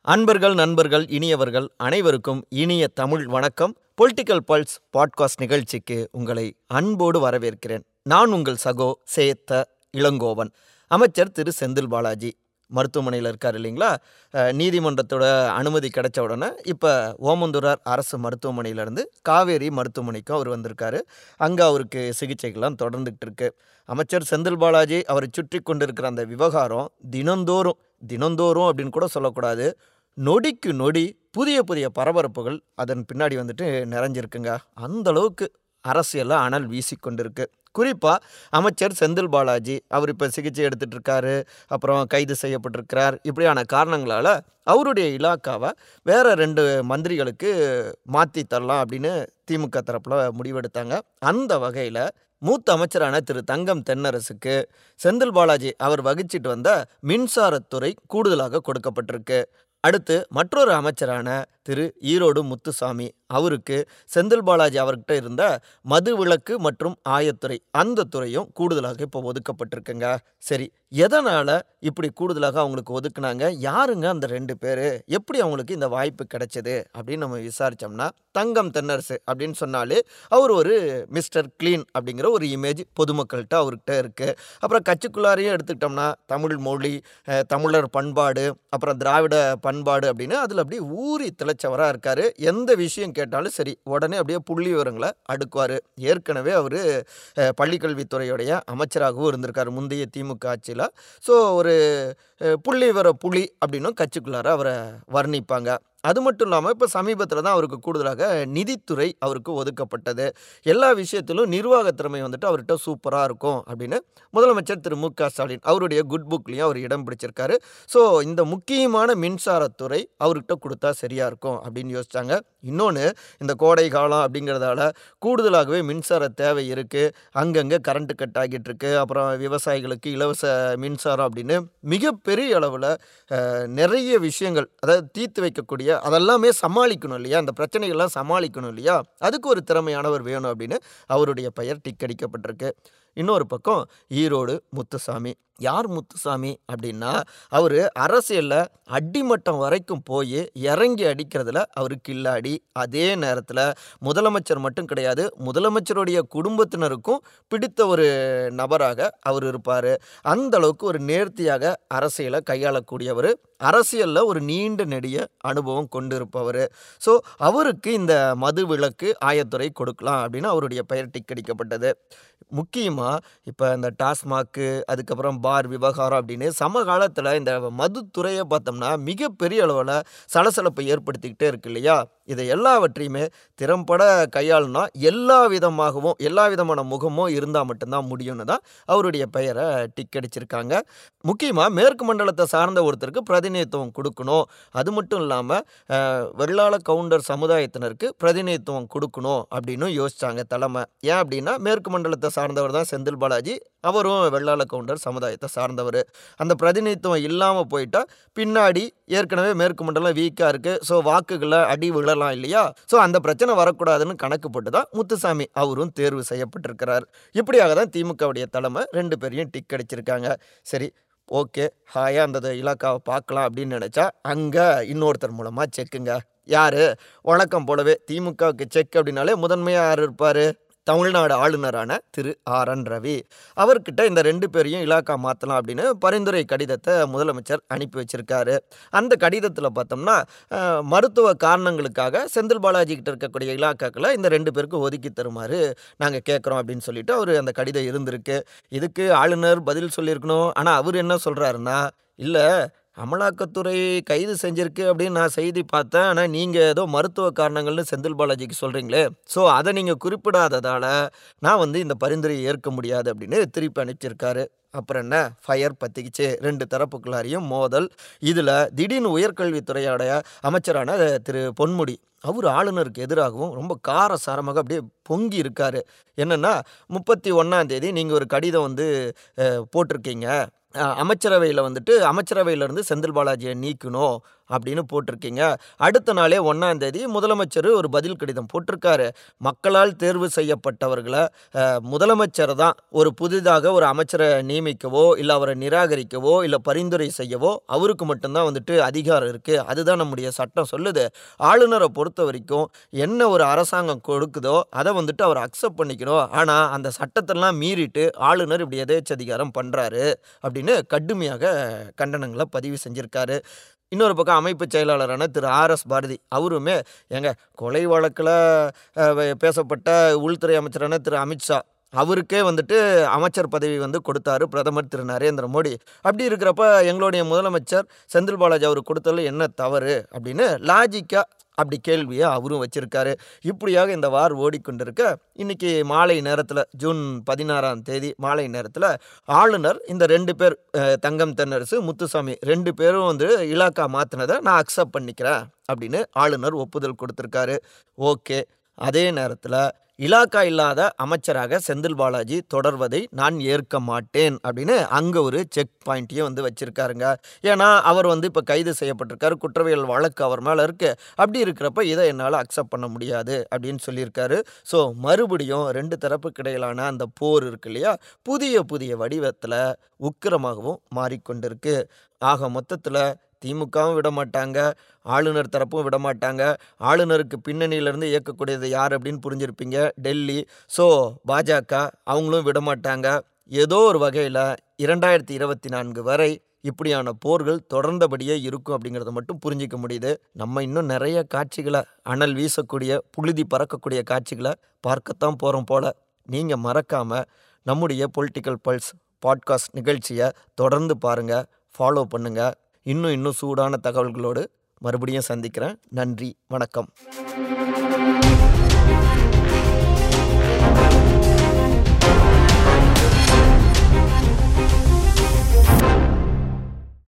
அன்பர்கள் நண்பர்கள் இனியவர்கள் அனைவருக்கும் இனிய தமிழ் வணக்கம். பொலிட்டிக்கல் பல்ஸ் பாட்காஸ்ட் நிகழ்ச்சிக்கு உங்களை அன்போடு வரவேற்கிறேன். நான் உங்கள் சகோ சேத்த இளங்கோவன். அமைச்சர் திரு செந்தில் பாலாஜி. மருத்துவமனையில் இருக்கார் இல்லைங்களா? நீதிமன்றத்தோட அனுமதி கிடைச்ச உடனே இப்போ ஓமந்தூரார் அரசு மருத்துவமனையிலேருந்து காவேரி மருத்துவமனைக்கும் அவர் வந்திருக்காரு. அங்கே அவருக்கு சிகிச்சைகள்லாம் தொடர்ந்துக்கிட்டு இருக்கு. அமைச்சர் செந்தில் பாலாஜி அவரை சுற்றி கொண்டிருக்கிற அந்த விவகாரம் தினந்தோறும் தினந்தோறும் அப்படின்னு கூட சொல்லக்கூடாது. நொடிக்கு நொடி புதிய புதிய பரபரப்புகள் அதன் பின்னாடி வந்துட்டு நிறைஞ்சிருக்குங்க. அந்த அளவுக்கு அரசியலில் அனல் வீசிக்கொண்டிருக்கு. குறிப்பாக அமைச்சர் செந்தில் பாலாஜி அவர் இப்போ சிகிச்சை எடுத்துகிட்டு இருக்காரு அப்புறம் கைது செய்யப்பட்டிருக்கிறார் இப்படியான காரணங்களால் அவருடைய இலாக்காவை வேறு ரெண்டு மந்திரிகளுக்கு மாற்றி தரலாம் அப்படின்னு திமுக தரப்பில் முடிவெடுத்தாங்க. அந்த வகையில் மூத்த அமைச்சரான திரு தங்கம் தென்னரசுக்கு செந்தில் பாலாஜி அவர் வகிச்சிட்டு வந்த மின்சாரத்துறை கூடுதலாக கொடுக்கப்பட்டிருக்கு. அடுத்து மற்றொரு அமைச்சரான திரு ஈரோடு முத்துசாமி அவருக்கு செந்தில் பாலாஜி அவர்கிட்ட இருந்த மது விளக்கு மற்றும் ஆயத்துறை அந்த துறையும் கூடுதலாக இப்போ ஒதுக்கப்பட்டிருக்குங்க. சரி எதனால் இப்படி கூடுதலாக அவங்களுக்கு ஒதுக்குனாங்க? யாருங்க அந்த ரெண்டு பேர்? எப்படி அவங்களுக்கு இந்த வாய்ப்பு கிடைச்சது? அப்படின்னு நம்ம விசாரித்தோம்னா தங்கம் தென்னரசு அப்படின்னு சொன்னாலே அவர் ஒரு மிஸ்டர் கிளீன் அப்படிங்கிற ஒரு இமேஜ் பொதுமக்கள்கிட்ட அவர்கிட்ட இருக்குது அப்புறம் கட்சிக்குள்ளாரையும் எடுத்துக்கிட்டோம்னா தமிழ் மொழி தமிழர் பண்பாடு அப்புறம் திராவிட பண்பாடு அப்படின்னு அதில் அப்படியே ஊறி திளைச்சவராக இருக்கார். எந்த விஷயம் கேட்டாலும் சரி உடனே அப்படியே புள்ளி விவரங்களை அடுக்குவார். ஏற்கனவே அவர் பள்ளிக்கல்வித்துறையுடைய அமைச்சராகவும் இருந்திருக்கார் முந்தைய திமுக ஆட்சியில். ஸோ ஒரு புள்ளி விவர புலி அப்படின்னும் கட்சிக்குள்ளார அவரை வர்ணிப்பாங்க. அது மட்டும் இல்லாமல் இப்போ சமீபத்தில் தான் அவருக்கு கூடுதலாக நிதித்துறை அவருக்கு ஒதுக்கப்பட்டது. எல்லா விஷயத்திலும் நிர்வாக திறமை வந்துட்டு அவர்கிட்ட சூப்பராக இருக்கும் அப்படின்னு முதலமைச்சர் திரு மு க ஸ்டாலின் அவருடைய குட் புக்லேயும் அவர் இடம் பிடிச்சிருக்காரு. ஸோ இந்த முக்கியமான மின்சாரத்துறை அவர்கிட்ட கொடுத்தா சரியாக இருக்கும் அப்படின்னு யோசிச்சாங்க. இன்னொன்று இந்த கோடை காலம் அப்படிங்கிறதால கூடுதலாகவே மின்சார தேவை இருக்குது அங்கங்கே கரண்ட்டு கட் ஆகிட்டு இருக்கு. அப்புறம் விவசாயிகளுக்கு இலவச மின்சாரம் அப்படின்னு மிகப்பெரிய அளவில் நிறைய விஷயங்கள் அதாவது தீர்த்து வைக்கக்கூடிய அதெல்லாமே சமாளிக்கணும் இல்லையா? அந்த பிரச்சனைகள்லாம் சமாளிக்கணும் இல்லையா? அதுக்கு ஒரு திறமையானவர் வேணும் அப்படின்னு அவருடைய பெயர் டிக் அடிக்கப்பட்டிருக்கு. இன்னொரு பக்கம் ஈரோடு முத்துசாமி. யார் முத்துசாமி அப்படின்னா அவர் அரசியலில் அடிமட்டம் வரைக்கும் போய் இறங்கி அடிக்கிறதுல அவர் கில்லாடி. அதே நேரத்தில் முதலமைச்சர் மட்டும் கிடையாது முதலமைச்சருடைய குடும்பத்தினருக்கும் பிடித்த ஒரு நபராக அவர் இருப்பார். அந்த அளவுக்கு ஒரு நேர்த்தியாக அரசியலை கையாளக்கூடியவர் அரசியலில் ஒரு நீண்ட நெடிய அனுபவம் கொண்டிருப்பவர். ஸோ அவருக்கு இந்த மது விலக்கு ஆயத்துறை கொடுக்கலாம் அப்படின்னு அவருடைய பெயர் டிக்கடிக்கப்பட்டது முக்கியமாக இப்போ இந்த டாஸ்மாக்கு அதுக்கப்புறம் பார் விவகாரம் அப்படின்னு சமகாலத்தில் இந்த மதுத்துறையை பார்த்தோம்னா மிகப்பெரிய அளவில் சலசலப்பை ஏற்படுத்திக்கிட்டே இருக்கு இல்லையா? இதை எல்லாவற்றையுமே திறம்பட கையாளுனா எல்லா விதமாகவும் எல்லா விதமான முகமும் இருந்தால் மட்டும்தான் முடியும்னு தான் அவருடைய பெயரை டிக் அடிச்சிருக்காங்க. முக்கியமாக மேற்கு மண்டலத்தை சார்ந்த ஒருத்தருக்கு பிரதிநிதித்துவம் கொடுக்கணும். அது மட்டும் இல்லாமல் வெள்ளாள கவுண்டர் சமுதாயத்தினருக்கு பிரதிநிதித்துவம் கொடுக்கணும் அப்படின்னு யோசிச்சாங்க தலைமை. ஏன் அப்படின்னா மேற்கு மண்டலத்தை சார்ந்தவர் தான் செந்தில் பாலாஜி அவரும் வெள்ளாள கவுண்டர் சமுதாயத்தை சார்ந்தவர். அந்த பிரதிநிதித்துவம் இல்லாமல் போயிட்டால் பின்னாடி ஏற்கனவே மேற்கு மண்டலம் வீக்காக இருக்குது ஸோ வாக்குகளை அடி விழலாம் இல்லையா? ஸோ அந்த பிரச்சனை வரக்கூடாதுன்னு கணக்கு போட்டு தான் முத்துசாமி அவரும் தேர்வு செய்யப்பட்டிருக்கிறார். இப்படியாக தான் திமுகவுடைய தலைமை ரெண்டு பேரையும் டிக் அடிச்சிருக்காங்க. சரி ஓகே ஹாயாக அந்த இலாக்காவை பார்க்கலாம் அப்படின்னு நினச்சா அங்கே இன்னொருத்தர் மூலமாக செக்குங்க யார்? வழக்கம் போலவே திமுகவுக்கு செக் அப்படின்னாலே முதன்மையாக யார் இருப்பார். தமிழ்நாடு ஆளுநரான திரு ஆர் என் ரவி. அவர்கிட்ட இந்த ரெண்டு பேரையும் இலாக்கா மாற்றலாம் அப்படின்னு பரிந்துரை கடிதத்தை முதலமைச்சர் அனுப்பி வச்சிருக்காரு. அந்த கடிதத்தில் பார்த்தோம்னா மருத்துவ காரணங்களுக்காக செந்தில் பாலாஜி கிட்ட இருக்கக்கூடிய இலாக்காக்களை இந்த ரெண்டு பேருக்கு ஒதுக்கி தருமாறு நாங்கள் கேட்குறோம் அப்படின்னு சொல்லிட்டு அவர் அந்த கடிதம் இருந்திருக்கு. இதுக்கு ஆளுநர் பதில் சொல்லியிருக்கணும். ஆனால் அவர் என்ன சொல்கிறாருன்னா இல்லை அமலாக்கத்துறை கைது செஞ்சிருக்கு அப்படின்னு நான் செய்தி பார்த்தேன். ஆனால் நீங்கள் ஏதோ மருத்துவ காரணங்கள்னு செந்தில் பாலாஜிக்கு சொல்கிறீங்களே ஸோ அதை நீங்கள் குறிப்பிடாததால் நான் வந்து இந்த பரிந்துரையை ஏற்க முடியாது அப்படின்னு திருப்பி அனுப்பிச்சிருக்காரு. அப்புறம் என்ன? ஃபயர் பற்றிக்கிச்சு ரெண்டு தரப்புக்குள்ளாரையும் மோதல். இதில் திடீர்னு உயர்கல்வித்துறையோடைய அமைச்சரான திரு பொன்முடி அவர் ஆளுநருக்கு எதிராகவும் ரொம்ப காரசாரமாக அப்படியே பொங்கி இருக்கார். என்னென்னா முப்பத்தி ஒன்றாந்தேதி நீங்கள் ஒரு கடிதம் வந்து போட்டிருக்கீங்க. அமைச்சரவையில் வந்துட்டு அமைச்சரவையிலேருந்து செந்தில் பாலாஜியை நீக்கணும். அப்படின்னு போட்டிருக்கீங்க. அடுத்த நாளே ஒன்றாம் தேதி முதலமைச்சர் ஒரு பதில் கடிதம் போட்டிருக்காரு. மக்களால் தேர்வு செய்யப்பட்டவர்களை முதலமைச்சர் தான் ஒரு புதிதாக ஒரு அமைச்சரை நியமிக்கவோ இல்லை அவரை நிராகரிக்கவோ இல்லை பரிந்துரை செய்யவோ அவருக்கு மட்டும்தான் வந்துட்டு அதிகாரம் இருக்குது அதுதான் நம்முடைய சட்டம் சொல்லுது. ஆளுநரை பொறுத்த வரைக்கும் என்ன ஒரு அரசாங்கம் கொடுக்குதோ அதை வந்துட்டு அவர் அக்செப்ட் பண்ணிக்கணும் ஆனால் அந்த சட்டத்தெல்லாம் மீறிட்டு ஆளுநர் இப்படி எதேச்சதிகாரம் பண்ணுறாரு அப்படின்னு கடுமையாக கண்டனங்களை பதிவு செஞ்சுருக்காரு. இன்னொரு பக்கம் அமைப்பு செயலாளரான திரு ஆர் எஸ் பாரதி. அவருமே எங்க கொலை வழக்கில் பேசப்பட்ட உள்துறை அமைச்சரான திரு அமித்ஷா அவருக்கே வந்துட்டு அமைச்சர் பதவி வந்து கொடுத்தாரு பிரதமர் திரு. நரேந்திர மோடி. அப்படி இருக்கிறப்ப எங்களுடைய முதலமைச்சர் செந்தில் பாலாஜி அவர் கொடுத்ததுல என்ன தவறு அப்படின்னு லாஜிக்காக அப்படி கேள்வியை அவரும் வச்சிருக்காரு. இப்படியாக இந்த வார் ஓடிக்கொண்டிருக்க இன்னைக்கு மாலை நேரத்தில் ஜூன் பதினாறாம் தேதி மாலை நேரத்தில் ஆளுநர் இந்த ரெண்டு பேர் தங்கம் தென்னரசு முத்துசாமி ரெண்டு பேரும் வந்து இலாக்கா மாற்றினதை நான் அக்செப்ட் பண்ணிக்கிறேன் அப்படின்னு ஆளுநர் ஒப்புதல் கொடுத்துருக்காரு. ஓகே. அதே நேரத்தில் இலாக்கா இல்லாத அமைச்சராக செந்தில் பாலாஜி தொடர்வதை நான் ஏற்க மாட்டேன் அப்படின்னு அங்கே ஒரு செக் பாயிண்ட்டையும் வந்து வச்சுருக்காருங்க. ஏன்னா அவர் வந்து இப்போ கைது செய்யப்பட்டிருக்காரு குற்றவியல் வழக்கு அவர் மேலே இருக்கு. அப்படி இருக்கிறப்ப இதை என்னால் அக்செப்ட் பண்ண முடியாது அப்படின்னு சொல்லியிருக்காரு. ஸோ மறுபடியும் ரெண்டு தரப்புக்கு இடையிலான அந்த போர் இருக்கு இல்லையா புதிய புதிய வடிவத்தில் உக்கிரமாகவும் மாறிக்கொண்டிருக்கு. ஆக மொத்தத்தில் திமுகவும் விட மாட்டாங்க ஆளுநர் தரப்பும் விட மாட்டாங்க. ஆளுநருக்கு பின்னணியிலேருந்து இயக்கக்கூடியது யார் அப்படின்னு புரிஞ்சிருப்பீங்க. டெல்லி. ஸோ பாஜக அவங்களும் விட மாட்டாங்க. ஏதோ ஒரு வகையில் இரண்டாயிரத்தி இருபத்தி நான்கு வரை இப்படியான போர்கள் தொடர்ந்தபடியே இருக்கும் அப்படிங்கிறத மட்டும் புரிஞ்சிக்க முடியுது. நம்ம இன்னும் நிறைய காட்சிகளை அனல் வீசக்கூடிய புழுதி பறக்கக்கூடிய காட்சிகளை பார்க்கத்தான் போகிறோம் போல். நீங்கள் மறக்காமல் நம்முடைய பொலிட்டிக்கல் பல்ஸ் பாட்காஸ்ட் நிகழ்ச்சியை தொடர்ந்து பாருங்கள் ஃபாலோ பண்ணுங்கள் இன்னும் இன்னும் சூடான தகவல்களோடு மறுபடியும் சந்திக்கிறேன். நன்றி வணக்கம்.